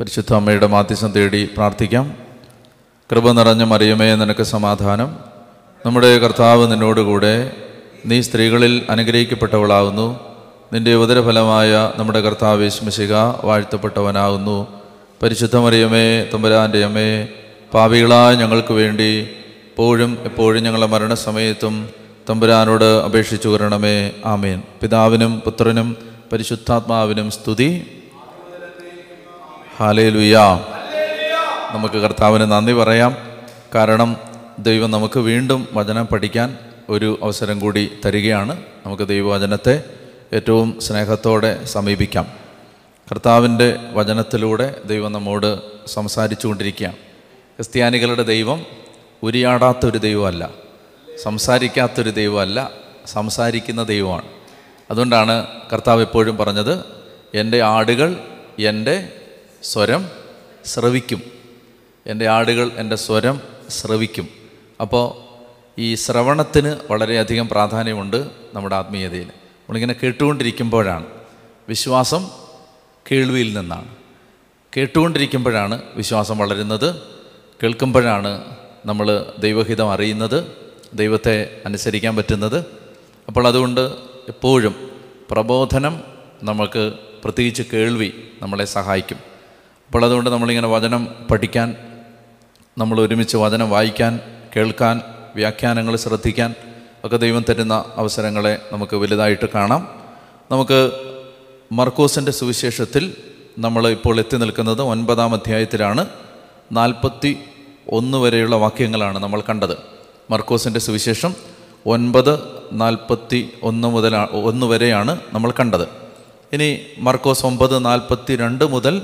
പരിശുദ്ധ അമ്മയുടെ മാധ്യസം തേടി പ്രാർത്ഥിക്കാം. കൃപ നിറഞ്ഞ മറിയമേ നിനക്ക് സമാധാനം. നമ്മുടെ കർത്താവ് നിന്നോടുകൂടെ നീ സ്ത്രീകളിൽ അനുഗ്രഹിക്കപ്പെട്ടവളാകുന്നു. നിന്റെ ഉദരഫലമായ നമ്മുടെ കർത്താവ് ശ്മശിക വാഴ്ത്തപ്പെട്ടവനാകുന്നു. പരിശുദ്ധ മറിയമേ തമ്പുരാന്റെ അമ്മേ പാപികളായ ഞങ്ങൾക്ക് വേണ്ടി എപ്പോഴും എപ്പോഴും ഞങ്ങളുടെ മരണസമയത്തും തമ്പുരാനോട് അപേക്ഷിച്ചു വരണമേ ആമേൻ. പിതാവിനും പുത്രനും പരിശുദ്ധാത്മാവിനും സ്തുതി. ഹാലേലുയ്യ നമുക്ക് കർത്താവിന് നന്ദി പറയാം. കാരണം ദൈവം നമുക്ക് വീണ്ടും വചനം പഠിക്കാൻ ഒരു അവസരം കൂടി തരികയാണ്. നമുക്ക് ദൈവവചനത്തെ ഏറ്റവും സ്നേഹത്തോടെ സമീപിക്കാം. കർത്താവിന്റെ വചനത്തിലൂടെ ദൈവം നമ്മോട് സംസാരിച്ചു കൊണ്ടിരിക്കുകയാണ് ക്രിസ്ത്യാനികളുടെ ദൈവം ഉരിയാടാത്തൊരു ദൈവമല്ല. സംസാരിക്കാത്തൊരു ദൈവമല്ല. സംസാരിക്കുന്ന ദൈവമാണ്. അതുകൊണ്ടാണ് കർത്താവ് എപ്പോഴും പറഞ്ഞത് എന്റെ ആടുകൾ എന്റെ സ്വരം ശ്രവിക്കും എന്റെ ആടുകൾ എന്റെ സ്വരം ശ്രവിക്കും അപ്പോൾ ഈ ശ്രവണത്തിന് വളരെയധികം പ്രാധാന്യമുണ്ട് നമ്മുടെ ആത്മീയതയിൽ. നമ്മളിങ്ങനെ കേട്ടുകൊണ്ടിരിക്കുമ്പോഴാണ് വിശ്വാസം കേൾവിയിൽ നിന്നാണ്. കേട്ടുകൊണ്ടിരിക്കുമ്പോഴാണ് വിശ്വാസം വളരുന്നത്. കേൾക്കുമ്പോഴാണ് നമ്മൾ ദൈവഹിതം അറിയുന്നത് ദൈവത്തെ അനുസരിക്കാൻ പറ്റുന്നത്. അപ്പോൾ അതുകൊണ്ട് എപ്പോഴും പ്രബോധനം നമുക്ക് പ്രത്യേകിച്ച് കേൾവി നമ്മളെ സഹായിക്കും. അപ്പോൾ അതുകൊണ്ട് നമ്മളിങ്ങനെ വചനം പഠിക്കാൻ നമ്മൾ ഒരുമിച്ച് വചനം വായിക്കാൻ കേൾക്കാൻ വ്യാഖ്യാനങ്ങൾ ശ്രദ്ധിക്കാൻ ഒക്കെ ദൈവം തരുന്ന അവസരങ്ങളെ നമുക്ക് വലുതായിട്ട് കാണാം. നമുക്ക് മർക്കോസിന്റെ സുവിശേഷത്തിൽ നമ്മൾ ഇപ്പോൾ എത്തി നിൽക്കുന്നത് ഒൻപതാം അധ്യായത്തിലാണ്. നാൽപ്പത്തി ഒന്ന് വരെയുള്ള വാക്യങ്ങളാണ് നമ്മൾ കണ്ടത്. മർക്കോസിന്റെ സുവിശേഷം ഒൻപത് നാൽപ്പത്തി ഒന്ന് മുതൽ ഒന്ന് വരെയാണ് നമ്മൾ കണ്ടത്. ഇനി മർക്കോസ് ഒമ്പത് നാൽപ്പത്തി രണ്ട് മുതൽ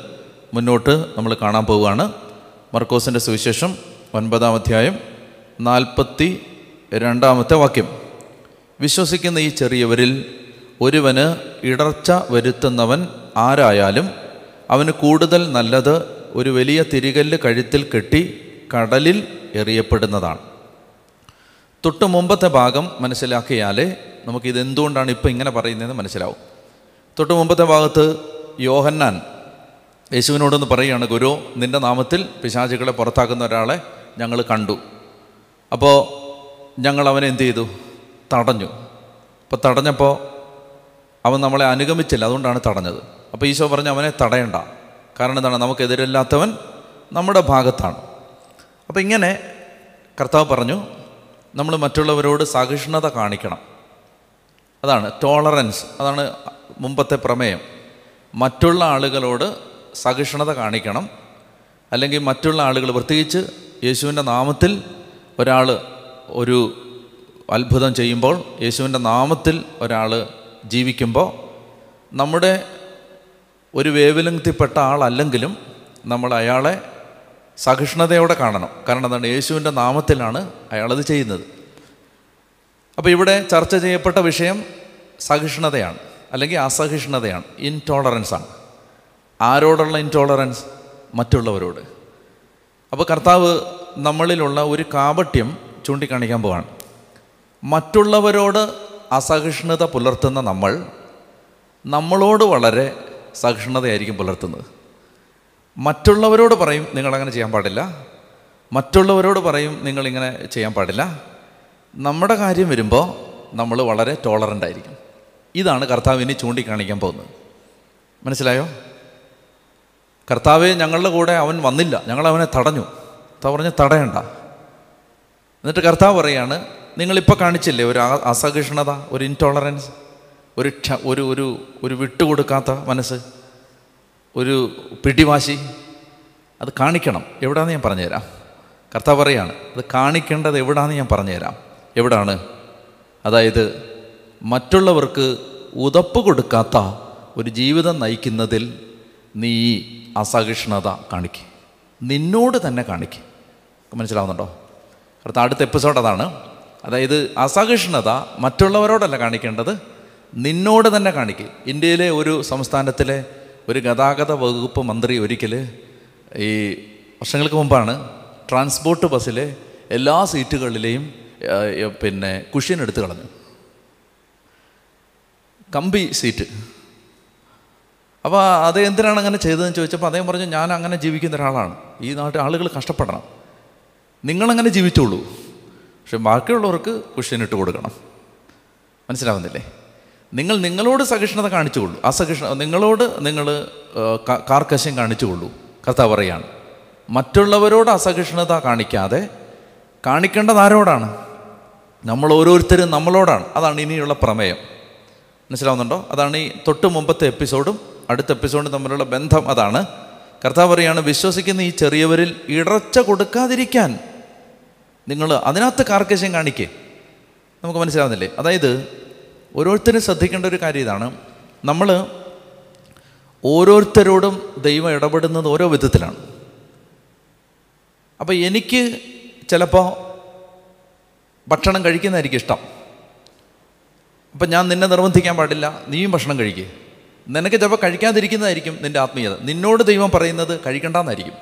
മുന്നോട്ട് നമ്മൾ കാണാൻ പോവുകയാണ്. മർക്കോസിന്റെ സുവിശേഷം ഒൻപതാം അധ്യായം നാൽപ്പത്തി രണ്ടാമത്തെ വാക്യം. വിശ്വസിക്കുന്ന ഈ ചെറിയവരിൽ ഒരുവന് ഇടർച്ച വരുത്തുന്നവൻ ആരായാലും അവന് കൂടുതൽ നല്ലത് ഒരു വലിയ തിരികല്ല് കഴുത്തിൽ കെട്ടി കടലിൽ എറിയപ്പെടുന്നതാണ്. തൊട്ട് മുമ്പത്തെ ഭാഗം മനസ്സിലാക്കിയാലേ നമുക്കിത് എന്തുകൊണ്ടാണ് ഇപ്പോൾ ഇങ്ങനെ പറയുന്നതെന്ന് മനസ്സിലാവും. തൊട്ട് മുമ്പത്തെ ഭാഗത്ത് യോഹന്നാൻ യേശുവിനോടൊന്ന് പറയുകയാണ് ഗുരു നിന്റെ നാമത്തിൽ പിശാചുകളെ പുറത്താക്കുന്ന ഒരാളെ ഞങ്ങൾ കണ്ടു. അപ്പോൾ ഞങ്ങൾ അവനെ എന്ത് ചെയ്തു? തടഞ്ഞു. അപ്പോൾ തടഞ്ഞപ്പോൾ അവൻ നമ്മളെ അനുഗമിച്ചില്ല അതുകൊണ്ടാണ് തടഞ്ഞത്. അപ്പോൾ ഈശോ പറഞ്ഞ് അവനെ തടയണ്ട. കാരണം എന്താണ്? നമുക്കെതിരില്ലാത്തവൻ നമ്മുടെ ഭാഗത്താണ്. അപ്പോൾ ഇങ്ങനെ കർത്താവ് പറഞ്ഞു നമ്മൾ മറ്റുള്ളവരോട് സഹിഷ്ണുത കാണിക്കണം. അതാണ് ടോളറൻസ് അതാണ് മുമ്പത്തെ പ്രമേയം. മറ്റുള്ള ആളുകളോട് സഹിഷ്ണുത കാണിക്കണം. അല്ലെങ്കിൽ മറ്റുള്ള ആളുകൾ പ്രത്യേകിച്ച് യേശുവിന്റെ നാമത്തിൽ ഒരാൾ ഒരു അത്ഭുതം ചെയ്യുമ്പോൾ യേശുവിന്റെ നാമത്തിൽ ഒരാൾ ജീവിക്കുമ്പോൾ നമ്മുടെ ഒരു വേവലങ്തിപ്പെട്ട ആളല്ലെങ്കിലും നമ്മൾ അയാളെ സഹിഷ്ണുതയോടെ കാണണം. കാരണം എന്താണ്? യേശുവിന്റെ നാമത്തിലാണ് അയാളത് ചെയ്യുന്നത്. അപ്പോൾ ഇവിടെ ചർച്ച ചെയ്യപ്പെട്ട വിഷയം സഹിഷ്ണുതയാണ്. അല്ലെങ്കിൽ അസഹിഷ്ണുതയാണ്. ഇൻടോളറൻസ് ആണ് ആരോടുള്ള ഇൻടോളറൻസ് മറ്റുള്ളവരോട്? അപ്പോൾ കർത്താവ് നമ്മളിലുള്ള ഒരു കാപട്യം ചൂണ്ടിക്കാണിക്കാൻ പോവാണ്. മറ്റുള്ളവരോട് അസഹിഷ്ണുത പുലർത്തുന്ന നമ്മൾ നമ്മളോട് വളരെ സഹിഷ്ണുതയായിരിക്കും പുലർത്തുന്നത്. മറ്റുള്ളവരോട് പറയും നിങ്ങളങ്ങനെ ചെയ്യാൻ പാടില്ല. മറ്റുള്ളവരോട് പറയും നിങ്ങളിങ്ങനെ ചെയ്യാൻ പാടില്ല. നമ്മുടെ കാര്യം വരുമ്പോൾ നമ്മൾ വളരെ ടോളറന്റ് ആയിരിക്കും. ഇതാണ് കർത്താവിനെ ചൂണ്ടിക്കാണിക്കാൻ പോകുന്നത്. മനസ്സിലായോ? കർത്താവെ ഞങ്ങളുടെ കൂടെ അവൻ വന്നില്ല. ഞങ്ങൾ അവനെ തടഞ്ഞു. കർത്താവ് പറഞ്ഞ് തടയണ്ട. എന്നിട്ട് കർത്താവ് പറയാണ് നിങ്ങളിപ്പോൾ കാണിച്ചില്ലേ ഒരു അസഹിഷ്ണുത ഒരു ഇൻടോളറൻസ് ഒരു ഒരു ഒരു ഒരു വിട്ടുകൊടുക്കാത്ത മനസ്സ് ഒരു പിടിവാശി? അത് കാണിക്കണം. എവിടാന്ന് ഞാൻ പറഞ്ഞുതരാം. കർത്താവ് പറയാണ് അത് കാണിക്കേണ്ടത് എവിടാന്ന് ഞാൻ പറഞ്ഞുതരാം. എവിടാണ്? അതായത് മറ്റുള്ളവർക്ക് ഉതപ്പ് കൊടുക്കാത്ത ഒരു ജീവിതം നയിക്കുന്നതിൽ നീ അസഹിഷ്ണുത കാണിക്കുക നിന്നോട് തന്നെ കാണിക്കുക മനസ്സിലാവുന്നുണ്ടോ? അടുത്ത അടുത്ത എപ്പിസോഡ് അതാണ്. അതായത് അസഹിഷ്ണുത മറ്റുള്ളവരോടല്ല കാണിക്കേണ്ടത് നിന്നോട് തന്നെ കാണിക്കുക ഇന്ത്യയിലെ ഒരു സംസ്ഥാനത്തിലെ ഒരു ഗതാഗത വകുപ്പ് മന്ത്രി ഒരിക്കൽ ഈ വർഷങ്ങൾക്ക് മുമ്പാണ് ട്രാൻസ്പോർട്ട് ബസ്സിലെ എല്ലാ സീറ്റുകളിലെയും പിന്നെ കുഷ്യൻ എടുത്തു കളഞ്ഞു. കമ്പി സീറ്റ് അപ്പോൾ അത് എന്തിനാണ് അങ്ങനെ ചെയ്തതെന്ന് ചോദിച്ചപ്പോൾ അദ്ദേഹം പറഞ്ഞു ഞാൻ അങ്ങനെ ജീവിക്കുന്ന ഒരാളാണ്. ഈ നാട്ടിൽ ആളുകൾ കഷ്ടപ്പെടണം. നിങ്ങളങ്ങനെ ജീവിച്ചോളൂ. പക്ഷെ ബാക്കിയുള്ളവർക്ക് കുഷ്യനിട്ട് കൊടുക്കണം. മനസ്സിലാവുന്നില്ലേ? നിങ്ങൾ നിങ്ങളോട് സഹിഷ്ണുത കാണിച്ചുകൊള്ളൂ. അസഹിഷ്ണു നിങ്ങളോട് നിങ്ങൾ കാർക്കശ്യം കാണിച്ചുകൊള്ളൂ. കർത്താവ് പറയാണ് മറ്റുള്ളവരോട് അസഹിഷ്ണുത കാണിക്കാതെ കാണിക്കേണ്ടത് ആരോടാണ്? നമ്മൾ ഓരോരുത്തരും നമ്മളോടാണ്. അതാണ് ഇനിയുള്ള പ്രമേയം. മനസ്സിലാവുന്നുണ്ടോ? അതാണ് ഈ തൊട്ട് മുമ്പത്തെ എപ്പിസോഡും അടുത്ത എപ്പിസോഡ് തമ്മിലുള്ള ബന്ധം അതാണ്. കർത്താവ് പറയാണ് വിശ്വസിക്കുന്ന ഈ ചെറിയവരിൽ ഇടർച്ച കൊടുക്കാതിരിക്കാൻ നിങ്ങൾ അതിനകത്ത് കാർക്കശ്യം കാണിക്കേ. നമുക്ക് മനസ്സിലാവുന്നില്ലേ? അതായത് ഓരോരുത്തരും ശ്രദ്ധിക്കേണ്ട ഒരു കാര്യം ഇതാണ്. നമ്മൾ ഓരോരുത്തരോടും ദൈവം ഇടപെടുന്നത് ഓരോ വിധത്തിലാണ്. അപ്പോൾ എനിക്ക് ചിലപ്പോൾ ഭക്ഷണം കഴിക്കുന്നതായിരിക്കും ഇഷ്ടം. അപ്പം ഞാൻ നിന്നെ നിർബന്ധിക്കാൻ പാടില്ല നീയും ഭക്ഷണം കഴിക്കുക നിനക്ക് ചിലപ്പോൾ കഴിക്കാതിരിക്കുന്നതായിരിക്കും നിന്റെ ആത്മീയത. നിന്നോട് ദൈവം പറയുന്നത് കഴിക്കണ്ടെന്നായിരിക്കും.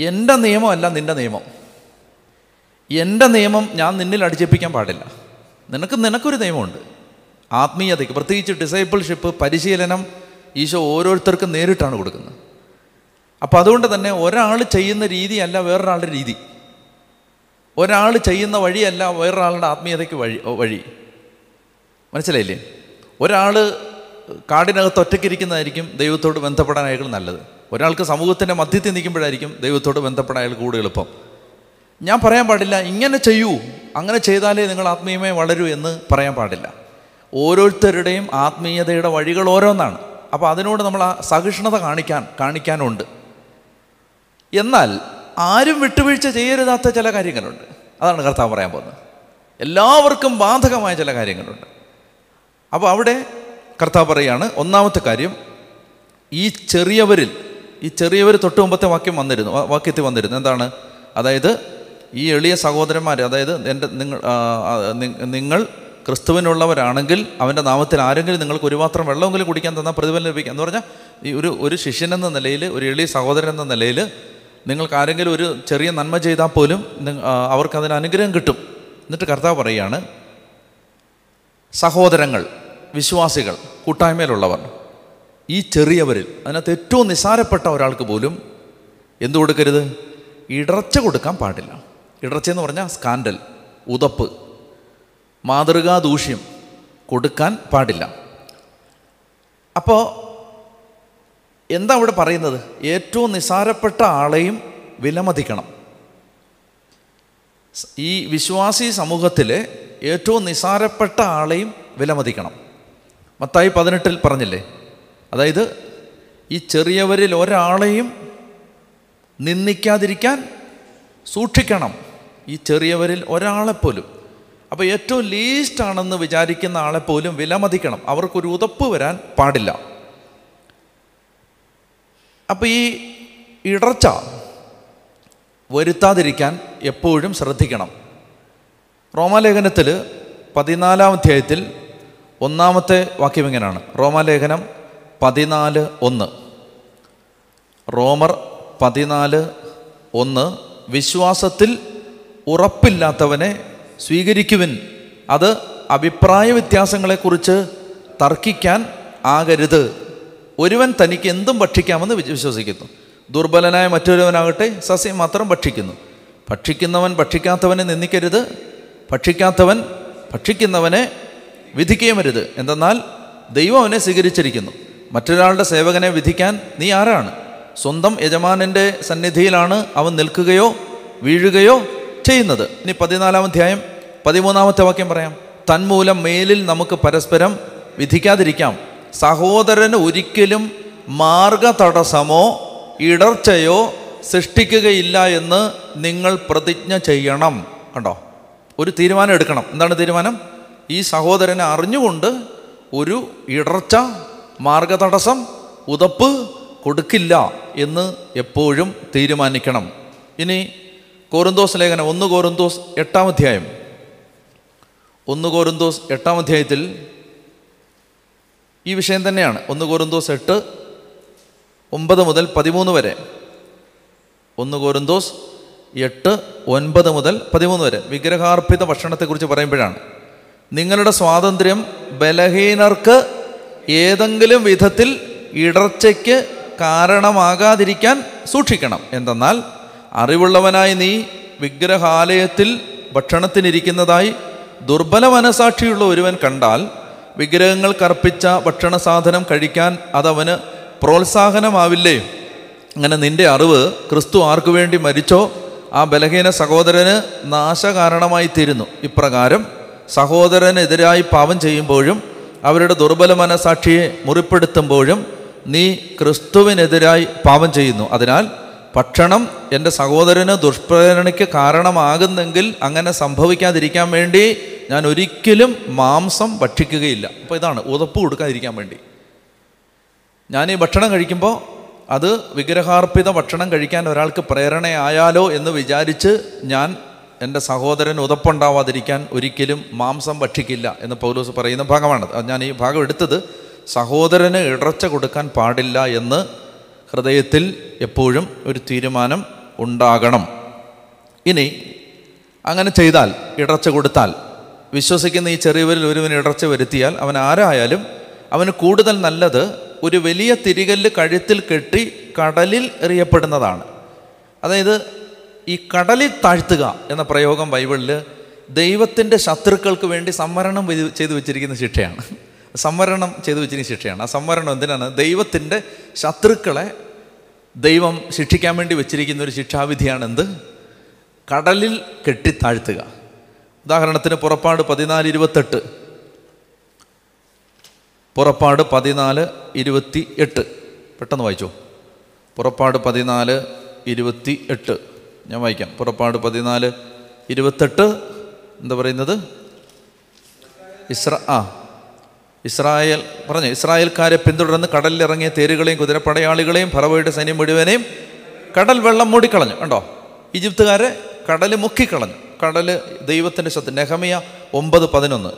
എന്റെ നിയമമല്ല നിന്റെ നിയമം. എന്റെ നിയമം ഞാൻ നിന്നിൽ അടിച്ചേപ്പിക്കാൻ പാടില്ല. നിനക്ക് നിനക്കൊരു നിയമമുണ്ട്. ആത്മീയതയ്ക്ക് പ്രത്യേകിച്ച് ഡിസൈബിൾഷിപ്പ് പരിശീലനം ഈശോ ഓരോരുത്തർക്കും നേരിട്ടാണ് കൊടുക്കുന്നത്. അപ്പോൾ അതുകൊണ്ട് തന്നെ ഒരാൾ ചെയ്യുന്ന രീതിയല്ല വേറൊരാളുടെ രീതി. ഒരാൾ ചെയ്യുന്ന വഴിയല്ല വേറൊരാളുടെ ആത്മീയതയ്ക്ക് വഴി വഴി. മനസ്സിലായില്ലേ? ഒരാൾ കാടിനകത്ത് ഒറ്റയ്ക്കിരിക്കുന്നതായിരിക്കും ദൈവത്തോട് ബന്ധപ്പെടാൻ അയാൾ നല്ലത്. ഒരാൾക്ക് സമൂഹത്തിന്റെ മധ്യത്തിൽ നിൽക്കുമ്പോഴായിരിക്കും ദൈവത്തോട് ബന്ധപ്പെടാൻ അയാൾ കൂടുതൽ എളുപ്പം. ഞാൻ പറയാൻ പാടില്ല ഇങ്ങനെ ചെയ്യൂ അങ്ങനെ ചെയ്താലേ നിങ്ങൾ ആത്മീയമായി വളരൂ എന്ന് പറയാൻ പാടില്ല. ഓരോരുത്തരുടെയും ആത്മീയതയുടെ വഴികൾ ഓരോന്നാണ്. അപ്പോൾ അതിനോട് നമ്മൾ ആ സഹിഷ്ണുത കാണിക്കാൻ കാണിക്കാനുണ്ട്. എന്നാൽ ആരും വിട്ടുവീഴ്ച ചെയ്യരുതാത്ത ചില കാര്യങ്ങളുണ്ട്. അതാണ് കർത്താവ് പറയാൻ പോകുന്നത്. എല്ലാവർക്കും ബാധകമായ ചില കാര്യങ്ങളുണ്ട്. അപ്പോൾ അവിടെ കർത്താവ് പറയാണ് ഒന്നാമത്തെ കാര്യം ഈ ചെറിയവരിൽ ഈ ചെറിയവർ തൊട്ട് മുമ്പത്തെ വാക്യം വന്നിരുന്നു വാക്യത്തിൽ വന്നിരുന്നു. എന്താണ്? അതായത് ഈ എളിയ സഹോദരന്മാർ അതായത് എന്റെ നിങ്ങൾ നിങ്ങൾ ക്രിസ്തുവിനുള്ളവരാണെങ്കിൽ അവന്റെ നാമത്തിൽ ആരെങ്കിലും നിങ്ങൾക്ക് ഒരു പാത്രം വെള്ളമെങ്കിലും കുടിക്കാൻ തന്നാൽ പ്രതിഫലം ലഭിക്കാം. എന്ന് പറഞ്ഞാൽ ഈ ഒരു ഒരു ശിഷ്യൻ എന്ന നിലയിൽ ഒരു എളിയ സഹോദരൻ എന്ന നിലയിൽ നിങ്ങൾക്ക് ആരെങ്കിലും ഒരു ചെറിയ നന്മ ചെയ്താൽ പോലും അവർക്ക് അതിന് അനുഗ്രഹം കിട്ടും. എന്നിട്ട് കർത്താവ് പറയുകയാണ് സഹോദരങ്ങൾ വിശ്വാസികൾ കൂട്ടായ്മയിലുള്ളവർ ഈ ചെറിയവരിൽ അതിനകത്ത് ഏറ്റവും നിസാരപ്പെട്ട ഒരാൾക്ക് പോലും എന്തു കൊടുക്കരുത്? ഇടർച്ച കൊടുക്കാൻ പാടില്ല. ഇടർച്ച എന്ന് പറഞ്ഞാൽ സ്കാൻഡൽ ഉതപ്പ് മാതൃകാ ദൂഷ്യം കൊടുക്കാൻ പാടില്ല. അപ്പോൾ എന്താ ഇവിടെ പറയുന്നത്? ഏറ്റവും നിസാരപ്പെട്ട ആളെയും വിലമതിക്കണം. ഈ വിശ്വാസി സമൂഹത്തിലെ ഏറ്റവും നിസാരപ്പെട്ട ആളെയും വിലമതിക്കണം. മത്തായി പതിനെട്ടിൽ പറഞ്ഞില്ലേ? അതായത് ഈ ചെറിയവരിൽ ഒരാളെയും നിന്ദിക്കാതിരിക്കാൻ സൂക്ഷിക്കണം. ഈ ചെറിയവരിൽ ഒരാളെപ്പോലും. അപ്പോൾ ഏറ്റവും ലീസ്റ്റ് ആണെന്ന് വിചാരിക്കുന്ന ആളെപ്പോലും വിലമതിക്കണം. അവർക്കൊരു ഉതപ്പ് വരാൻ പാടില്ല. അപ്പോൾ ഈ ഇടർച്ച വരുത്താതിരിക്കാൻ എപ്പോഴും ശ്രദ്ധിക്കണം. റോമാലേഖനത്തിൽ പതിനാലാം അധ്യായത്തിൽ ഒന്നാമത്തെ വാക്യം ഇങ്ങനെയാണ് റോമാലേഖനം പതിനാല് ഒന്ന്. റോമർ പതിനാല് ഒന്ന് വിശ്വാസത്തിൽ ഉറപ്പില്ലാത്തവനെ സ്വീകരിക്കുവിൻ. അത് അഭിപ്രായ വ്യത്യാസങ്ങളെക്കുറിച്ച് തർക്കിക്കാൻ ആകരുത്. ഒരുവൻ തനിക്ക് എന്തും ഭക്ഷിക്കാമെന്ന് വിശ്വസിക്കുന്നു. ദുർബലനായ മറ്റൊരുവനാകട്ടെ സസ്യം മാത്രം ഭക്ഷിക്കുന്നു. ഭക്ഷിക്കുന്നവൻ ഭക്ഷിക്കാത്തവനെ നിന്ദിക്കരുത്. ഭക്ഷിക്കാത്തവൻ ഭക്ഷിക്കുന്നവനെ വിധിക്കുകയും വരുത് എന്തെന്നാൽ ദൈവം അവനെ സ്വീകരിച്ചിരിക്കുന്നു. മറ്റൊരാളുടെ സേവകനെ വിധിക്കാൻ നീ ആരാണ്? സ്വന്തം യജമാനന്റെ സന്നിധിയിലാണ് അവൻ നിൽക്കുകയോ വീഴുകയോ ചെയ്യുന്നത്. ഇനി പതിനാലാം അധ്യായം പതിമൂന്നാമത്തെ വാക്യം പറയാം. തന്മൂലം മേലിൽ നമുക്ക് പരസ്പരം വിധിക്കാതിരിക്കാം. സഹോദരന് ഒരിക്കലും മാർഗ തടസ്സമോ ഇടർച്ചയോ സൃഷ്ടിക്കുകയില്ല എന്ന് നിങ്ങൾ പ്രതിജ്ഞ ചെയ്യണം. കണ്ടോ? ഒരു തീരുമാനം എടുക്കണം. എന്താണ് തീരുമാനം? ഈ സഹോദരനെ അറിഞ്ഞുകൊണ്ട് ഒരു ഇടർച്ച മാർഗതടസ്സം ഉതപ്പ് കൊടുക്കില്ല എന്ന് എപ്പോഴും തീരുമാനിക്കണം. ഇനി കോരുന്തോസ് ലേഖനം ഒന്ന് കോരുന്തോസ് എട്ടാം അധ്യായം. ഒന്ന് കോരുന്തോസ് എട്ടാം അധ്യായത്തിൽ ഈ വിഷയം തന്നെയാണ്. ഒന്ന് കോരുന്തോസ് എട്ട് ഒമ്പത് മുതൽ പതിമൂന്ന് വരെ. ഒന്ന് കോരുന്തോസ് എട്ട് ഒൻപത് മുതൽ പതിമൂന്ന് വരെ. വിഗ്രഹാർപ്പിത ഭക്ഷണത്തെക്കുറിച്ച് പറയുമ്പോഴാണ്. നിങ്ങളുടെ സ്വാതന്ത്ര്യം ബലഹീനർക്ക് ഏതെങ്കിലും വിധത്തിൽ ഇടർച്ചയ്ക്ക് കാരണമാകാതിരിക്കാൻ സൂക്ഷിക്കണം. എന്തെന്നാൽ അറിവുള്ളവനായി നീ വിഗ്രഹാലയത്തിൽ ഭക്ഷണത്തിനിരിക്കുന്നതായി ദുർബല മനസാക്ഷിയുള്ള ഒരുവൻ കണ്ടാൽ വിഗ്രഹങ്ങൾക്കർപ്പിച്ച ഭക്ഷണ സാധനം കഴിക്കാൻ അതവന് പ്രോത്സാഹനമാവില്ലേ? അങ്ങനെ നിന്റെ അറിവ് ക്രിസ്തു ആർക്കു വേണ്ടി മരിച്ചോ? ആ ബലഹീന സഹോദരന് നാശകാരണമായി തീരുന്നു. ഇപ്രകാരം സഹോദരനെതിരായി പാപം ചെയ്യുമ്പോഴും അവരുടെ ദുർബല മനസാക്ഷിയെ മുറിപ്പെടുത്തുമ്പോഴും നീ ക്രിസ്തുവിനെതിരായി പാപം ചെയ്യുന്നു. അതിനാൽ ഭക്ഷണം എന്റെ സഹോദരന് ദുഷ്പ്രേരണയ്ക്ക് കാരണമാകുന്നെങ്കിൽ അങ്ങനെ സംഭവിക്കാതിരിക്കാൻ വേണ്ടി ഞാൻ ഒരിക്കലും മാംസം ഭക്ഷിക്കുകയില്ല. അപ്പോൾ ഇതാണ് ഉതപ്പ് കൊടുക്കാതിരിക്കാൻ വേണ്ടി. ഞാൻ ഈ ഭക്ഷണം കഴിക്കുമ്പോൾ അത് വിഗ്രഹാർപ്പിത ഭക്ഷണം കഴിക്കാൻ ഒരാൾക്ക് പ്രേരണയായാലോ എന്ന് വിചാരിച്ച് ഞാൻ എന്റെ സഹോദരൻ ഉതപ്പുണ്ടാവാതിരിക്കാൻ ഒരിക്കലും മാംസം ഭക്ഷിക്കില്ല എന്ന് പൗലോസ് പറയുന്ന ഭാഗമാണ് ഞാൻ ഈ ഭാഗം എടുത്തത്. സഹോദരന് ഇടർച്ച കൊടുക്കാൻ പാടില്ല എന്ന് ഹൃദയത്തിൽ എപ്പോഴും ഒരു തീരുമാനം ഉണ്ടാകണം. ഇനി അങ്ങനെ ചെയ്താൽ ഇടർച്ച കൊടുത്താൽ വിശ്വസിക്കുന്ന ഈ ചെറിയവരിൽ ഒരുവൻ ഇടർച്ച വരുത്തിയാൽ അവൻ ആരായാലും അവന് കൂടുതൽ നല്ലത് ഒരു വലിയ തിരികല്ല് കഴുത്തിൽ കെട്ടി കടലിൽ എറിയപ്പെടുന്നതാണ്. അതായത് ഈ കടലിൽ താഴ്ത്തുക എന്ന പ്രയോഗം ബൈബിളിൽ ദൈവത്തിന്റെ ശത്രുക്കൾക്ക് വേണ്ടി സംവരണം ചെയ്ത് വെച്ചിരിക്കുന്ന ശിക്ഷയാണ്. സംവരണം ചെയ്തു വെച്ചിരിക്കുന്ന ശിക്ഷയാണ്. ആ സംവരണം എന്തിനാണ്? ദൈവത്തിന്റെ ശത്രുക്കളെ ദൈവം ശിക്ഷിക്കാൻ വേണ്ടി വെച്ചിരിക്കുന്ന ഒരു ശിക്ഷാവിധിയാണ് എന്ത്? കടലിൽ കെട്ടിത്താഴ്ത്തുക. ഉദാഹരണത്തിന് പുറപ്പാട് പതിനാല് ഇരുപത്തെട്ട്. പുറപ്പാട് പതിനാല് ഇരുപത്തി എട്ട് പെട്ടെന്ന് വായിച്ചോ. പുറപ്പാട് പതിനാല് ഇരുപത്തി എട്ട് ഞാൻ വായിക്കാം. പുറപ്പാട് പതിനാല് ഇരുപത്തെട്ട് എന്താ പറയുന്നത്? ഇസ്ര ആ ഇസ്രായേൽ പറഞ്ഞു ഇസ്രായേൽക്കാരെ പിന്തുടർന്ന് കടലിലിറങ്ങിയ തേരുകളെയും കുതിരപ്പടയാളികളെയും ഫറവയുടെ സൈന്യം മുഴുവനെയും കടൽ വെള്ളം മൂടിക്കളഞ്ഞു. കണ്ടോ? ഈജിപ്തുകാരെ കടൽ മുക്കിക്കളഞ്ഞു. കടൽ ദൈവത്തിന്റെ ശത്രു നെഹമിയ ഒമ്പത് പതിനൊന്ന്.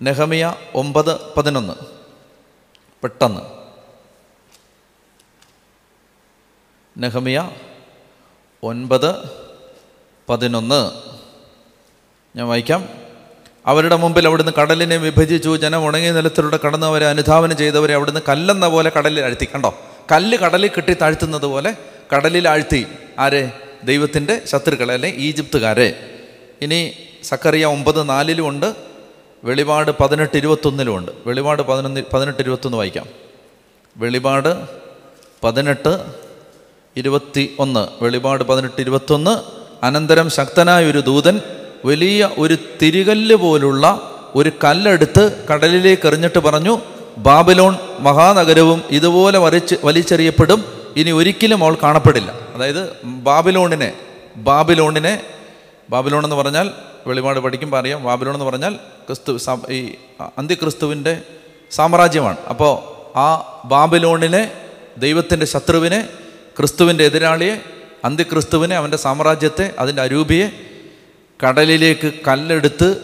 നെഹമിയ ഒമ്പത് പതിനൊന്ന്. പെട്ടെന്ന്. നെഹമിയ ഒൻപത് പതിനൊന്ന്. ഞാൻ വായിക്കാം. അവരുടെ മുമ്പിൽ അവിടുന്ന് കടലിനെ വിഭജിച്ചു ജനം ഉണങ്ങിയ നിലത്തിലൂടെ കടന്നവരെ അനുധാവനം ചെയ്തവരെ അവിടുന്ന് കല്ലെന്ന പോലെ കടലിൽ അഴ്ത്തി. കണ്ടോ? കല്ല് കടലിൽ കെട്ടി താഴ്ത്തുന്നത് പോലെ കടലിൽ ആഴ്ത്തി ആരെ? ദൈവത്തിന്റെ ശത്രുക്കളെ അല്ലെ? ഈജിപ്തുകാരെ. ഇനി സക്കറിയ ഒമ്പത് നാലിലും ഉണ്ട് വെളിപാട് പതിനെട്ട് ഇരുപത്തൊന്നിലും ഉണ്ട്. വെളിപാട് പതിനൊന്ന് പതിനെട്ട് ഇരുപത്തൊന്ന് വായിക്കാം. വെളിപാട് പതിനെട്ട് ഇരുപത്തി ഒന്ന് വെളിപാട് പതിനെട്ട് ഇരുപത്തൊന്ന് അനന്തരം ശക്തനായ ഒരു ദൂതൻ വലിയ ഒരു തിരികല്ല് പോലുള്ള ഒരു കല്ലെടുത്ത് കടലിലേക്ക് എറിഞ്ഞിട്ട് പറഞ്ഞു ബാബലോൺ മഹാനഗരവും ഇതുപോലെ വരച്ച് വലിച്ചെറിയപ്പെടും. ഇനി ഒരിക്കലും അവൾ കാണപ്പെടില്ല. അതായത് ബാബിലോണിനെ ബാബിലോണിനെ ബാബിലോൺ എന്ന് പറഞ്ഞാൽ വെളിപാട് പഠിക്കുമ്പോൾ അറിയാം. ബാബിലോൺ എന്ന് പറഞ്ഞാൽ ക്രിസ്തു ഈ അന്ത്യക്രിസ്തുവിന്റെ സാമ്രാജ്യമാണ്. അപ്പോൾ ആ ബാബിലോണിനെ ദൈവത്തിന്റെ ശത്രുവിനെ ക്രിസ്തുവിന്റെ എതിരാളിയെ അന്ത്യക്രിസ്തുവിനെ അവന്റെ സാമ്രാജ്യത്തെ അതിന്റെ അരൂപിയെ കടലിലേക്ക് കല്ലെടുത്ത്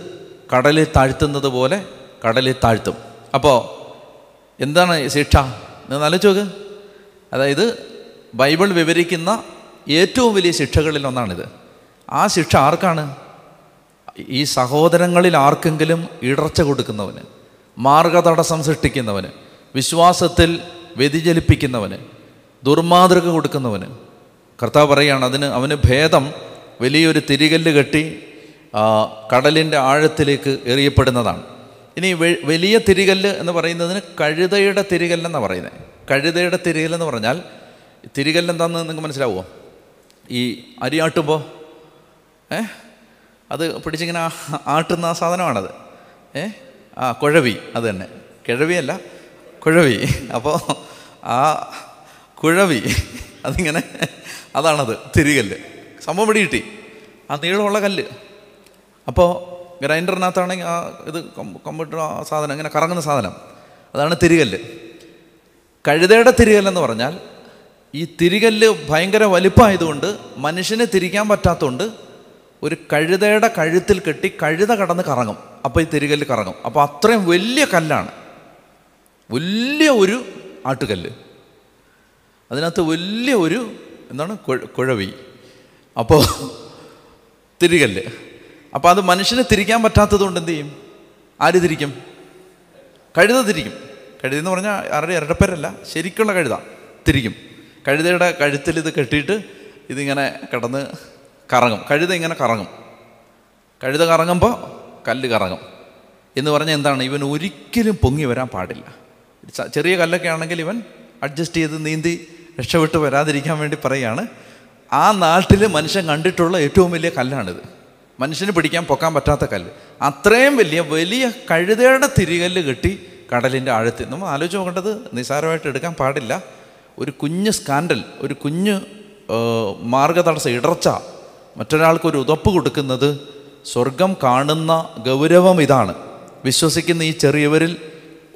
കടലിൽ താഴ്ത്തുന്നത് പോലെ കടലിൽ താഴ്ത്തും. അപ്പോൾ എന്താണ് ശിക്ഷ? എന്ന് ആലോചിച്ച് അതായത് ബൈബിൾ വിവരിക്കുന്ന ഏറ്റവും വലിയ ശിക്ഷകളിൽ ഒന്നാണിത്. ആ ശിക്ഷ ആർക്കാണ്? ഈ സഹോദരങ്ങളിൽ ആർക്കെങ്കിലും ഇടർച്ച കൊടുക്കുന്നവന് മാർഗതടസ്സം സൃഷ്ടിക്കുന്നവന് വിശ്വാസത്തിൽ വ്യതിചലിപ്പിക്കുന്നവന് ദുർമാതൃക കൊടുക്കുന്നവന്. കർത്താവ് പറയുകയാണ് അതിന് അവന് ഭേദം വലിയൊരു തിരികല്ല് കെട്ടി കടലിന്റെ ആഴത്തിലേക്ക് എറിയപ്പെടുന്നതാണ്. ഇനി വലിയ തിരികല്ല് എന്ന് പറയുന്നതിന് കഴുതയുടെ തിരികല്ലെന്നാണ് പറയുന്നത് കഴുതയുടെ തിരികല്ലെന്ന് പറഞ്ഞാൽ തിരികല്ല് എന്താണെന്ന് നിങ്ങൾക്ക് മനസ്സിലാവുമോ ഈ അരിയാട്ടുമ്പോൾ ഏ? അത് പിടിച്ചിങ്ങനെ ആട്ടുന്ന ആ സാധനമാണത്. ഏ? ആ കുഴവി അത് തന്നെ. കിഴവിയല്ല കുഴവി. അപ്പോൾ ആ കുഴവി. അതിങ്ങനെ അതാണത് തിരികല്ല്. സംഭവം പിടി കിട്ടി. ആ നീളമുള്ള കല്ല്. അപ്പോൾ ഗ്രൈൻഡറിനകത്താണെങ്കിൽ ആ ഇത് കമ്പ്യൂട്ടർ ആ സാധനം ഇങ്ങനെ കറങ്ങുന്ന സാധനം. അതാണ് തിരികല്ല്. കഴുതയുടെ തിരികല്ലെന്ന് പറഞ്ഞാൽ ഈ തിരികല്ല് ഭയങ്കര വലിപ്പമായതുകൊണ്ട് മനുഷ്യനെ തിരിക്കാൻ പറ്റാത്തതുകൊണ്ട് ഒരു കഴുതയുടെ കഴുത്തിൽ കെട്ടി കഴുത കടന്ന് കറങ്ങും. അപ്പോൾ ഈ തിരികല്ല് കറങ്ങും. അപ്പോൾ അത്രയും വലിയ കല്ലാണ്. വലിയ ഒരു ആട്ടുകല്ല്. അതിനകത്ത് വലിയ ഒരു എന്താണ് കുഴവി. അപ്പോൾ തിരികല്ല്. അപ്പോൾ അത് മനുഷ്യനെ തിരിക്കാൻ പറ്റാത്തത് കൊണ്ട് എന്ത് ചെയ്യും? ആര് തിരിക്കും? കഴുത തിരിക്കും. കഴുത എന്ന് പറഞ്ഞാൽ ആരുടെ? ഇരട്ടപ്പേരല്ല. ശരിക്കുള്ള കഴുത തിരിക്കും. കഴുതയുടെ കഴുത്തിൽ ഇത് കെട്ടിയിട്ട് ഇതിങ്ങനെ കിടന്ന് കറങ്ങും. കഴുത ഇങ്ങനെ കറങ്ങും. കഴുത കറങ്ങുമ്പോൾ കല്ല് കറങ്ങും. എന്ന് പറഞ്ഞാൽ എന്താണ്? ഇവൻ ഒരിക്കലും പൊങ്ങി വരാൻ പാടില്ല. ചെറിയ കല്ലൊക്കെ ആണെങ്കിൽ ഇവൻ അഡ്ജസ്റ്റ് ചെയ്ത് നീന്തി രക്ഷപ്പെട്ട് വരാതിരിക്കാൻ വേണ്ടി പറയുകയാണ് ആ നാട്ടിൽ മനുഷ്യൻ കണ്ടിട്ടുള്ള ഏറ്റവും വലിയ കല്ലാണിത്. മനുഷ്യന് പിടിക്കാൻ പൊക്കാൻ പറ്റാത്ത കല്ല്. അത്രയും വലിയ വലിയ കഴുതയുടെ തിരികല്ല് കെട്ടി കടലിന്റെ ആഴത്തിൽ നമ്മൾ ആലോചിച്ച് നോക്കേണ്ടത് നിസ്സാരമായിട്ട് എടുക്കാൻ പാടില്ല. ഒരു കുഞ്ഞ് സ്കാൻഡൽ ഒരു കുഞ്ഞ് മാർഗതടസ്സം ഇടർച്ച മറ്റൊരാൾക്കൊരു ഉതപ്പ് കൊടുക്കുന്നത് സ്വർഗം കാണുന്ന ഗൗരവം ഇതാണ്. വിശ്വസിക്കുന്ന ഈ ചെറിയവരിൽ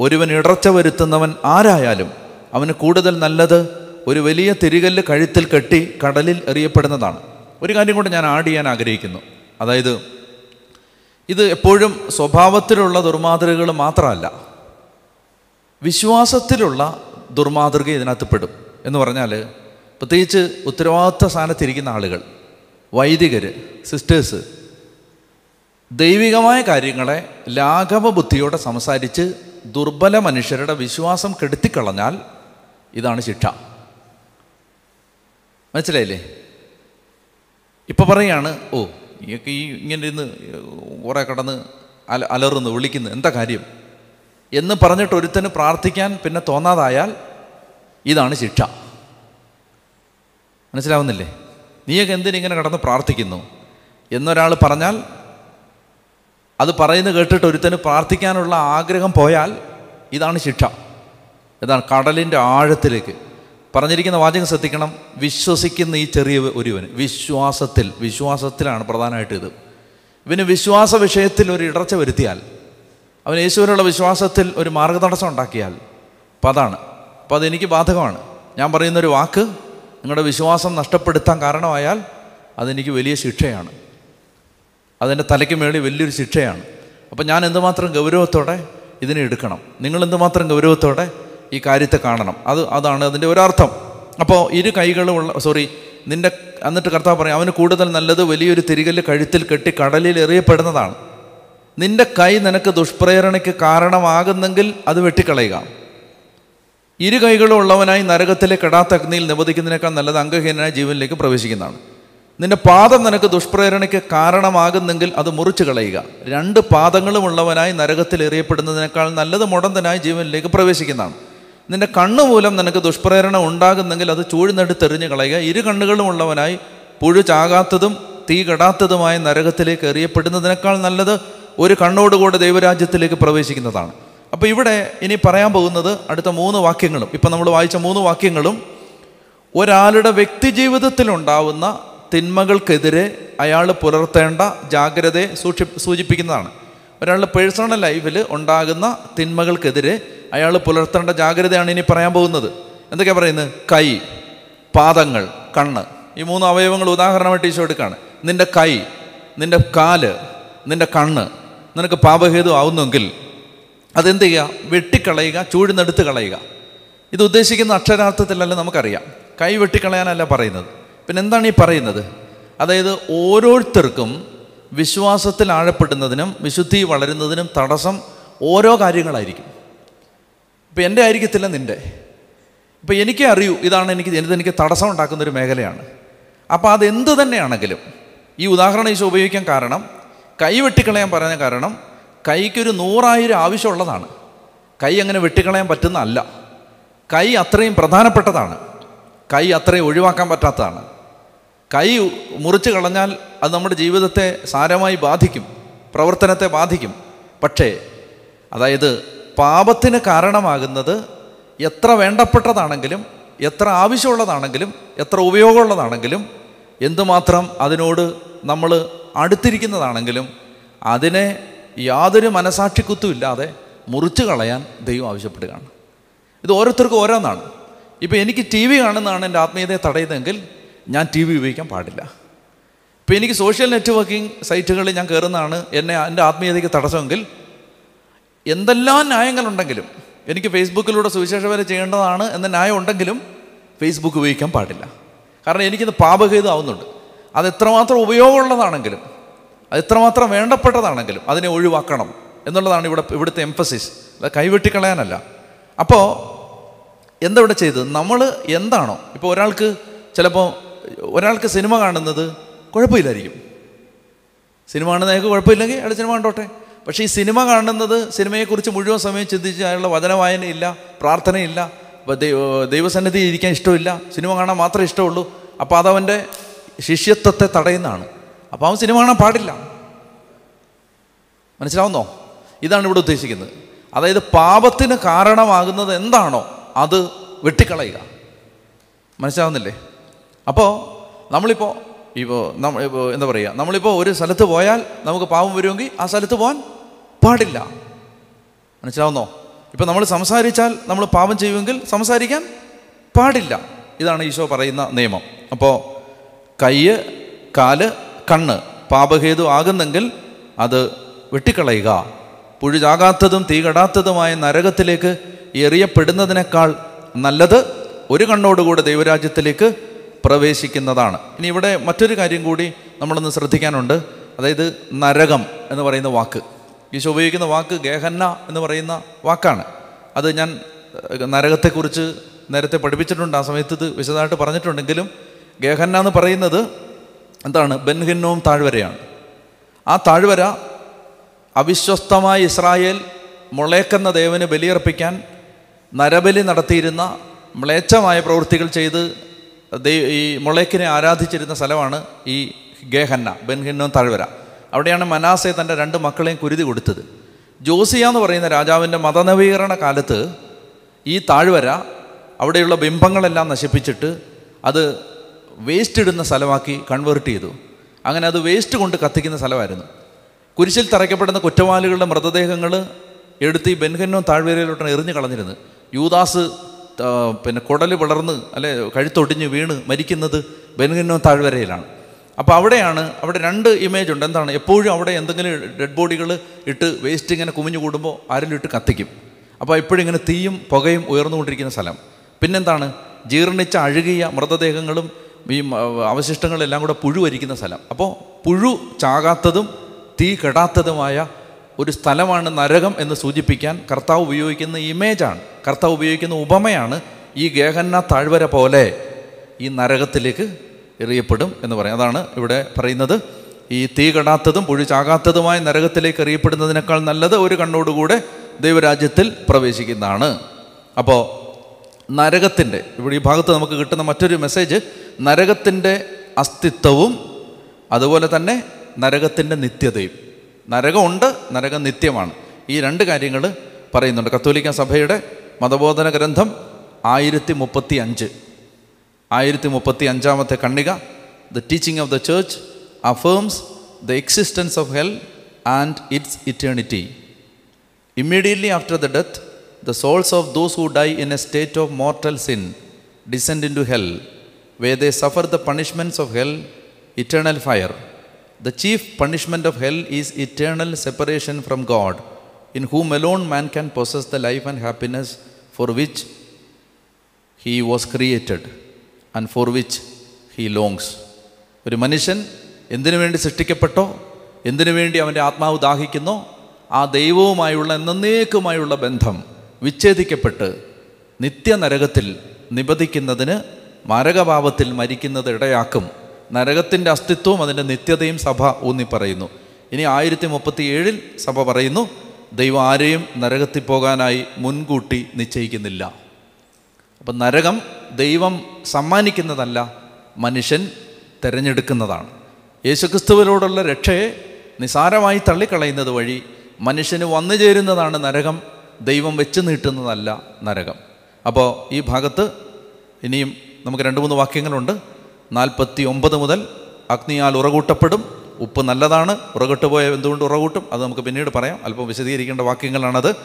ഒരുവൻ ഇടർച്ച വരുത്തുന്നവൻ ആരായാലും അവന് കൂടുതൽ നല്ലത് ഒരു വലിയ തിരികല്ല് കഴുത്തിൽ കെട്ടി കടലിൽ എറിയപ്പെടുന്നതാണ്. ഒരു കാര്യം കൊണ്ട് ഞാൻ ആഡ് ചെയ്യാൻ ആഗ്രഹിക്കുന്നു. അതായത് ഇത് എപ്പോഴും സ്വഭാവത്തിലുള്ള ദുർമാതൃകകൾ മാത്രമല്ല വിശ്വാസത്തിലുള്ള ദുർമാതൃക ഇതിനകത്ത് പെടും. എന്ന് പറഞ്ഞാൽ പ്രത്യേകിച്ച് ഉത്തരവാദിത്വ സ്ഥാനത്തിരിക്കുന്ന ആളുകൾ വൈദികർ സിസ്റ്റേഴ്സ് ദൈവികമായ കാര്യങ്ങളെ ലാഘവ ബുദ്ധിയോടെ സംസാരിച്ച് ദുർബല മനുഷ്യരുടെ വിശ്വാസം കെടുത്തിക്കളഞ്ഞാൽ ഇതാണ് ശിക്ഷ. മനസ്സിലായില്ലേ? ഇപ്പോൾ പറയാണ് ഓ ഇയൊക്കെ ഈ ഇങ്ങനെ ഇരുന്ന് കുറേ കടന്ന് അല അലറുന്നു വിളിക്കുന്നു എന്താ കാര്യം? എന്ന് പറഞ്ഞിട്ട് ഒരുത്തന് പ്രാർത്ഥിക്കാൻ പിന്നെ തോന്നാതായാൽ ഇതാണ് ശിക്ഷ. മനസ്സിലാവുന്നില്ലേ? നീയൊക്കെ എന്തിനിങ്ങനെ കടന്ന് പ്രാർത്ഥിക്കുന്നു? എന്നൊരാൾ പറഞ്ഞാൽ അത് പറയുന്നത് കേട്ടിട്ട് ഒരുത്തന് പ്രാർത്ഥിക്കാനുള്ള ആഗ്രഹം പോയാൽ ഇതാണ് ശിക്ഷ. ഇതാണ് കടലിന്റെ ആഴത്തിലേക്ക്. പറഞ്ഞിരിക്കുന്ന വാചകം ശ്രദ്ധിക്കണം. വിശ്വസിക്കുന്ന ഈ ചെറിയ ഒരുവൻ വിശ്വാസത്തിൽ വിശ്വാസത്തിലാണ് പ്രധാനമായിട്ട് ഇത്. ഇവന് വിശ്വാസ വിഷയത്തിൽ ഒരു ഇടർച്ച വരുത്തിയാൽ അവൻ യേശുവിനുള്ള വിശ്വാസത്തിൽ ഒരു മാർഗതടസ്സം ഉണ്ടാക്കിയാൽ അപ്പം അതാണ്. അപ്പോൾ അതെനിക്ക് ബാധകമാണ്. ഞാൻ പറയുന്നൊരു വാക്ക് നിങ്ങളുടെ വിശ്വാസം നഷ്ടപ്പെടുത്താൻ കാരണമായാൽ അതെനിക്ക് വലിയ ശിക്ഷയാണ്. അതിന്റെ തലയ്ക്ക് മേളിൽ വലിയൊരു ശിക്ഷയാണ്. അപ്പം ഞാൻ എന്തുമാത്രം ഗൗരവത്തോടെ ഇതിനെ എടുക്കണം? നിങ്ങൾ എന്തുമാത്രം ഗൗരവത്തോടെ ഈ കാര്യത്തെ കാണണം. അത് അതാണ് അതിന്റെ ഒരർത്ഥം. അപ്പോൾ ഇരു കൈകളുമുള്ള സോറി നിന്റെ എന്നിട്ട് കർത്താവ് പറയും അവന് കൂടുതൽ നല്ലത് വലിയൊരു തിരികൽ കഴുത്തിൽ കെട്ടി കടലിൽ എറിയപ്പെടുന്നതാണ്. നിന്റെ കൈ നിനക്ക് ദുഷ്പ്രേരണയ്ക്ക് കാരണമാകുന്നെങ്കിൽ അത് വെട്ടിക്കളയുക. ഇരു കൈകളും ഉള്ളവനായി നരകത്തിലെ കെടാത്ത അഗ്നിയിൽ നിബന്ധിക്കുന്നതിനേക്കാൾ നല്ലത് അംഗഹീനനായ ജീവനിലേക്ക് പ്രവേശിക്കുന്നതാണ്. നിന്റെ പാദം നിനക്ക് ദുഷ്പ്രേരണയ്ക്ക് കാരണമാകുന്നെങ്കിൽ അത് മുറിച്ചു കളയുക. രണ്ട് പാദങ്ങളും ഉള്ളവനായി നരകത്തിൽ എറിയപ്പെടുന്നതിനേക്കാൾ നല്ലത് മുടന്തനായി ജീവനിലേക്ക് പ്രവേശിക്കുന്നതാണ്. നിന്റെ കണ്ണു മൂലം നിനക്ക് ദുഷ്പ്രേരണ ഉണ്ടാകുന്നെങ്കിൽ അത് ചൂഴ്ന്നെടുത്തെറിഞ്ഞ് കളയുക. ഇരു കണ്ണുകളും ഉള്ളവനായി പുഴു ചാകാത്തതും തീ കെടാത്തതുമായ നരകത്തിലേക്ക് എറിയപ്പെടുന്നതിനേക്കാൾ നല്ലത് ഒരു കണ്ണോടുകൂടെ ദൈവരാജ്യത്തിലേക്ക് പ്രവേശിക്കുന്നതാണ്. അപ്പോൾ ഇവിടെ ഇനി പറയാൻ പോകുന്നത് അടുത്ത മൂന്ന് വാക്യങ്ങളും. ഇപ്പം നമ്മൾ വായിച്ച മൂന്ന് വാക്യങ്ങളും ഒരാളുടെ വ്യക്തി ജീവിതത്തിലുണ്ടാവുന്ന തിന്മകൾക്കെതിരെ അയാൾ പുലർത്തേണ്ട ജാഗ്രതയെ സൂക്ഷി സൂചിപ്പിക്കുന്നതാണ്. ഒരാളുടെ പേഴ്സണൽ ലൈഫിൽ ഉണ്ടാകുന്ന തിന്മകൾക്കെതിരെ അയാൾ പുലർത്തേണ്ട ജാഗ്രതയാണ് ഇനി പറയാൻ പോകുന്നത്. എന്തൊക്കെയാണ് പറയുന്നത്? കൈ പാദങ്ങൾ കണ്ണ്. ഈ മൂന്ന് അവയവങ്ങൾ ഉദാഹരണമായിട്ട് ഈശോ എടുക്കുകയാണ്. നിന്റെ കൈ നിന്റെ കാൽ നിന്റെ കണ്ണ് നിനക്ക് പാപഹേതു ആവുന്നെങ്കിൽ അതെന്ത് ചെയ്യുക? വെട്ടിക്കളയുക ചൂഴ്ന്നെടുത്ത് കളയുക. ഇത് ഉദ്ദേശിക്കുന്ന അക്ഷരാർത്ഥത്തിലല്ല നമുക്കറിയാം. കൈ വെട്ടിക്കളയാനല്ല പറയുന്നത്. പിന്നെ എന്താണ് ഈ പറയുന്നത്? അതായത് ഓരോരുത്തർക്കും വിശ്വാസത്തിൽ ആഴപ്പെടുന്നതിനും വിശുദ്ധി വളരുന്നതിനും തടസ്സം ഓരോ കാര്യങ്ങളായിരിക്കും. ഇപ്പം എന്റെ ആയിരിക്കത്തില്ല നിന്റെ ഇപ്പം എനിക്കേ അറിയൂ ഇതാണ് എനിക്ക് എനിക്ക് തടസ്സം ഉണ്ടാക്കുന്ന ഒരു മേഖലയാണ്. അപ്പോൾ അതെന്ത് തന്നെയാണെങ്കിലും ഈ ഉദാഹരണം ഈശോ ഉപയോഗിക്കാൻ കാരണം കൈ വെട്ടിക്കളയാൻ പറഞ്ഞ കാരണം കൈക്കൊരു നൂറായിരം ആവശ്യമുള്ളതാണ്. കൈ അങ്ങനെ വെട്ടിക്കളയാൻ പറ്റുന്നതല്ല. കൈ അത്രയും പ്രധാനപ്പെട്ടതാണ്. കൈ അത്രയും ഒഴിവാക്കാൻ പറ്റാത്തതാണ്. കൈ മുറിച്ച് കളഞ്ഞാൽ അത് നമ്മുടെ ജീവിതത്തെ സാരമായി ബാധിക്കും പ്രവർത്തനത്തെ ബാധിക്കും. പക്ഷേ അതായത് പാപത്തിന് കാരണമാകുന്നത് എത്ര വേണ്ടപ്പെട്ടതാണെങ്കിലും എത്ര ആവശ്യമുള്ളതാണെങ്കിലും എത്ര ഉപയോഗമുള്ളതാണെങ്കിലും എന്തുമാത്രം അതിനോട് നമ്മൾ അടുത്തിരിക്കുന്നതാണെങ്കിലും അതിനെ യാതൊരു മനസാക്ഷിക്കുത്തുമില്ലാതെ മുറിച്ചു കളയാൻ ദൈവം ആവശ്യപ്പെടുകയാണ്. ഇത് ഓരോരുത്തർക്കും ഓരോന്നാണ്. ഇപ്പോൾ എനിക്ക് ടി വി കാണുന്നതാണ് എന്റെ ആത്മീയതയെ തടയുന്നതെങ്കിൽ ഞാൻ ടി വി ഉപയോഗിക്കാൻ പാടില്ല. ഇപ്പോൾ എനിക്ക് സോഷ്യൽ നെറ്റ്വർക്കിംഗ് സൈറ്റുകളിൽ ഞാൻ കയറുന്നതാണ് എന്നെ എന്റെ ആത്മീയതയ്ക്ക് തടസ്സമെങ്കിൽ എന്തെല്ലാം ന്യായങ്ങളുണ്ടെങ്കിലും എനിക്ക് ഫേസ്ബുക്കിലൂടെ സുവിശേഷ വരെ ചെയ്യേണ്ടതാണ് എന്ന ന്യായം ഉണ്ടെങ്കിലും ഫേസ്ബുക്ക് ഉപയോഗിക്കാൻ പാടില്ല. കാരണം എനിക്കിത് പാപഹേതുമാവുന്നുണ്ട് അത് എത്രമാത്രം ഉപയോഗമുള്ളതാണെങ്കിലും അത് എത്രമാത്രം വേണ്ടപ്പെട്ടതാണെങ്കിലും അതിനെ ഒഴിവാക്കണം എന്നുള്ളതാണ് ഇവിടെ ഇവിടുത്തെ എംഫസിസ് അത് കൈവെട്ടിക്കളയാനല്ല. അപ്പോൾ എന്താ ഇവിടെ ചെയ്തത്? നമ്മൾ എന്താണോ ഇപ്പോൾ ഒരാൾക്ക് ചിലപ്പോൾ ഒരാൾക്ക് സിനിമ കാണുന്നത് കുഴപ്പമില്ലായിരിക്കും. സിനിമ കാണുന്നതൊക്കെ കുഴപ്പമില്ലെങ്കിൽ അയാൾ സിനിമ കണ്ടോട്ടെ. പക്ഷേ ഈ സിനിമ കാണുന്നത് സിനിമയെക്കുറിച്ച് മുഴുവൻ സമയം ചിന്തിച്ച് അയാളുടെ വചന വായനയില്ല പ്രാർത്ഥനയില്ല ദൈവ ദൈവസന്നിധി ഇരിക്കാൻ ഇഷ്ടമില്ല സിനിമ കാണാൻ മാത്രമേ ഇഷ്ടമുള്ളൂ. അപ്പോൾ അതവന്റെ ശിഷ്യത്വത്തെ തടയുന്നതാണ്. അപ്പോൾ അവൻ സിനിമ കാണാൻ പാടില്ല. മനസ്സിലാവുന്നോ? ഇതാണ് ഇവിടെ ഉദ്ദേശിക്കുന്നത്. അതായത് പാപത്തിന് കാരണമാകുന്നത് എന്താണോ അത് വെട്ടിക്കളയുക. മനസ്സിലാവുന്നില്ലേ? അപ്പോൾ നമ്മളിപ്പോൾ ഇപ്പോൾ നമ്മൾ ഇപ്പോൾ എന്താ പറയുക നമ്മളിപ്പോൾ ഒരു സ്ഥലത്ത് പോയാൽ നമുക്ക് പാപം വരുമെങ്കിൽ ആ സ്ഥലത്ത് പോകാൻ പാടില്ല. മനസ്സിലാവുന്നോ? ഇപ്പം നമ്മൾ സംസാരിച്ചാൽ നമ്മൾ പാപം ചെയ്യുമെങ്കിൽ സംസാരിക്കാൻ പാടില്ല. ഇതാണ് ഈശോ പറയുന്ന നിയമം. അപ്പോൾ കയ്യ് കാൽ കണ്ണ് പാപഹേതു ആകുന്നെങ്കിൽ അത് വെട്ടിക്കളയുക. പുഴുചാകാത്തതും തീ കെടാത്തതുമായ നരകത്തിലേക്ക് എറിയപ്പെടുന്നതിനേക്കാൾ നല്ലത് ഒരു കണ്ണോടുകൂടെ ദൈവരാജ്യത്തിലേക്ക് പ്രവേശിക്കുന്നതാണ്. ഇനി ഇവിടെ മറ്റൊരു കാര്യം കൂടി നമ്മളൊന്ന് ശ്രദ്ധിക്കാനുണ്ട്. അതായത് നരകം എന്ന് പറയുന്ന വാക്ക്. ഈശോ ഉപയോഗിക്കുന്ന വാക്ക് ഗേഹന്ന എന്ന് പറയുന്ന വാക്കാണ്. അത് ഞാൻ നരകത്തെക്കുറിച്ച് നേരത്തെ പഠിപ്പിച്ചിട്ടുണ്ട്. ആ സമയത്ത് ഇത് വിശദമായിട്ട് പറഞ്ഞിട്ടുണ്ടെങ്കിലും ഗേഹന്ന എന്ന് പറയുന്നത് എന്താണ്? ബെൻഹിന്നവും താഴ്വരയാണ്. ആ താഴ്വര അവിശ്വസ്തമായ ഇസ്രായേൽ മുളേക്കെന്ന ദേവന് ബലിയർപ്പിക്കാൻ നരബലി നടത്തിയിരുന്ന മ്ലേച്ഛമായ പ്രവൃത്തികൾ ചെയ്ത് ഈ മുളേക്കിനെ ആരാധിച്ചിരുന്ന സ്ഥലമാണ് ഈ ഗേഹന്ന ബെൻഹിന്നോൻ താഴ്വര. അവിടെയാണ് മനാസെ തന്റെ രണ്ട് മക്കളെയും കുരുതി കൊടുത്തത്. ജോസിയ എന്ന് പറയുന്ന രാജാവിന്റെ മതനവീകരണ കാലത്ത് ഈ താഴ്വര അവിടെയുള്ള ബിംബങ്ങളെല്ലാം നശിപ്പിച്ചിട്ട് അത് വേസ്റ്റ് ഇടുന്ന സ്ഥലമാക്കി കൺവേർട്ട് ചെയ്തു. അങ്ങനെ അത് വേസ്റ്റ് കൊണ്ട് കത്തിക്കുന്ന സ്ഥലമായിരുന്നു. കുരിശിൽ തറയ്ക്കപ്പെടുന്ന കുറ്റവാളികളുടെ മൃതദേഹങ്ങൾ എടുത്ത് ഈ ബെൻഹന്നോ താഴ്വരയിലോട്ടാണ് എറിഞ്ഞു കളഞ്ഞിരുന്നത്. യൂദാസ് പിന്നെ കുടൽ പിളർന്ന് അല്ലെ കഴുത്തൊടിഞ്ഞ് വീണ് മരിക്കുന്നത് ബെൻഹന്നോ താഴ്വരയിലാണ്. അപ്പോൾ അവിടെയാണ് അവിടെ രണ്ട് ഇമേജ് ഉണ്ട്. എന്താണ്? എപ്പോഴും അവിടെ എന്തെങ്കിലും ഡെഡ് ബോഡികൾ ഇട്ട് വേസ്റ്റ് ഇങ്ങനെ കുമിഞ്ഞു കൂടുമ്പോൾ ആരെങ്കിലും ഇട്ട് കത്തിക്കും. അപ്പോൾ എപ്പോഴും ഇങ്ങനെ തീയും പുകയും ഉയർന്നുകൊണ്ടിരിക്കുന്ന സ്ഥലം. പിന്നെന്താണ്? ജീർണിച്ച അഴുകിയ മൃതദേഹങ്ങളും ഈ അവശിഷ്ടങ്ങളെല്ലാം കൂടെ പുഴു വരിക്കുന്ന സ്ഥലം. അപ്പോൾ പുഴു ചാകാത്തതും തീ കെടാത്തതുമായ ഒരു സ്ഥലമാണ് നരകം എന്ന് സൂചിപ്പിക്കാൻ കർത്താവ് ഉപയോഗിക്കുന്ന ഇമേജാണ് കർത്താവ് ഉപയോഗിക്കുന്ന ഉപമയാണ് ഈ ഗേഹന്ന താഴ്വര പോലെ ഈ നരകത്തിലേക്ക് എറിയപ്പെടും എന്ന് പറയും. അതാണ് ഇവിടെ പറയുന്നത്. ഈ തീ കെടാത്തതും പുഴു ചാകാത്തതുമായ നരകത്തിലേക്ക് എറിയപ്പെടുന്നതിനേക്കാൾ നല്ലത് ഒരു കണ്ണോടുകൂടെ ദൈവരാജ്യത്തിൽ പ്രവേശിക്കുന്നതാണ്. അപ്പോൾ നരകത്തിന്റെ ഇവിടെ ഈ ഭാഗത്ത് നമുക്ക് കിട്ടുന്ന മറ്റൊരു മെസ്സേജ് നരകത്തിന്റെ അസ്തിത്വവും അതുപോലെ തന്നെ നരകത്തിന്റെ നിത്യതയും. നരകമുണ്ട് നരകം നിത്യമാണ്. ഈ രണ്ട് കാര്യങ്ങൾ പറയുന്നുണ്ട്. കത്തോലിക്ക സഭയുടെ മതബോധന ഗ്രന്ഥം ആയിരത്തി മുപ്പത്തി അഞ്ച് ആയിരത്തി മുപ്പത്തി അഞ്ചാമത്തെ കണ്ണിക the teaching of the church affirms the existence of hell and its eternity Immediately after the death, the souls of those who die in a state of mortal sin descend into hell, where they suffer the punishments of hell, eternal fire. The chief punishment of hell is eternal separation from God, in whom alone man can possess the life and happiness for which he was created And for which he longs ഒരു മനുഷ്യൻ എന്തിനു വേണ്ടി സൃഷ്ടിക്കപ്പെട്ടോ എന്തിനു വേണ്ടി അവന്റെ ആത്മാവ് ദാഹിക്കുന്നോ ആ ദൈവവുമായുള്ള എന്നേക്കുമായുള്ള ബന്ധം വിച്ഛേദിക്കപ്പെട്ട് നിത്യനരകത്തിൽ നിബദിക്കുന്നതിന് മാരകഭാവത്തിൽ മരിക്കുന്നത് ഇടയാക്കും. നരകത്തിന്റെ അസ്തിത്വവും അതിന്റെ നിത്യതയും സഭ ഊന്നി പറയുന്നു. ഇനി ആയിരത്തി മുപ്പത്തി ഏഴിൽ സഭ പറയുന്നു ദൈവം ആരെയും നരകത്തിൽ പോകാനായി മുൻകൂട്ടി നിശ്ചയിക്കുന്നില്ല. അപ്പം നരകം ദൈവം സമ്മാനിക്കുന്നതല്ല മനുഷ്യൻ തിരഞ്ഞെടുക്കുന്നതാണ്. യേശുക്രിസ്തുവിനോടുള്ള രക്ഷയെ നിസാരമായി തള്ളിക്കളയുന്നത് വഴി മനുഷ്യന് വന്നു ചേരുന്നതാണ് നരകം ദൈവം വെച്ച് നീട്ടുന്നതല്ല നരകം. അപ്പോൾ ഈ ഭാഗത്ത് ഇനിയും നമുക്ക് രണ്ട് മൂന്ന് വാക്യങ്ങളുണ്ട്. നാൽപ്പത്തി ഒമ്പത് മുതൽ അഗ്നിയാൽ ഉറകൂട്ടപ്പെടും ഉപ്പ് നല്ലതാണ് ഉറകിട്ട് പോയ എന്തുകൊണ്ട് ഉറകൂട്ടും? അത് നമുക്ക് പിന്നീട് പറയാം. അല്പം വിശദീകരിക്കേണ്ട വാക്യങ്ങളാണത്.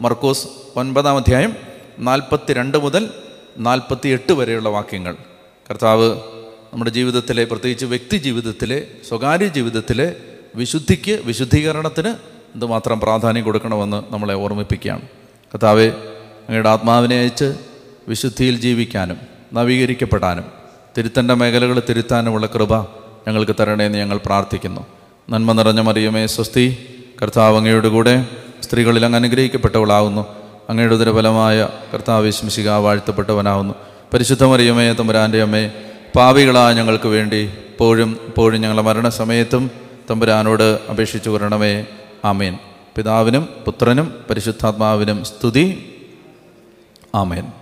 മർക്കോസ് ഒൻപതാം അധ്യായം നാൽപ്പത്തി രണ്ട് മുതൽ നാൽപ്പത്തി എട്ട് വരെയുള്ള വാക്യങ്ങൾ. കർത്താവ് നമ്മുടെ ജീവിതത്തിലെ പ്രത്യേകിച്ച് വ്യക്തി ജീവിതത്തിലെ സ്വകാര്യ ജീവിതത്തിലെ വിശുദ്ധിക്ക് വിശുദ്ധീകരണത്തിന് എന്തുമാത്രം പ്രാധാന്യം കൊടുക്കണമെന്ന് നമ്മളെ ഓർമ്മിപ്പിക്കുകയാണ്. കർത്താവെ അങ്ങയുടെ ആത്മാവിനെ അയച്ച് വിശുദ്ധിയിൽ ജീവിക്കാനും നവീകരിക്കപ്പെടാനും തിരുത്തന്റെ മേഖലകൾ തിരുത്താനുമുള്ള കൃപ ഞങ്ങൾക്ക് തരണേന്ന് ഞങ്ങൾ പ്രാർത്ഥിക്കുന്നു. നന്മ നിറഞ്ഞ മറിയമേ സ്വസ്തി കർത്താവ് അങ്ങയുടെ കൂടെ സ്ത്രീകളിൽ അങ്ങ് അനുഗ്രഹിക്കപ്പെട്ടവളാകുന്നു അങ്ങയുടെ ഉദരഫലമായ കർത്താവിശ്മിശിക വാഴ്ത്തപ്പെട്ടവനാവുന്നു. പരിശുദ്ധ മറിയമേ തമ്പുരാന്റെ അമ്മേ പാവികളായ ഞങ്ങൾക്ക് വേണ്ടി ഇപ്പോഴും ഇപ്പോഴും ഞങ്ങളുടെ മരണസമയത്തും തമ്പുരാനോട് അപേക്ഷിച്ചു വരണമേ. ആമേൻ. പിതാവിനും പുത്രനും പരിശുദ്ധാത്മാവിനും സ്തുതി. ആമേൻ.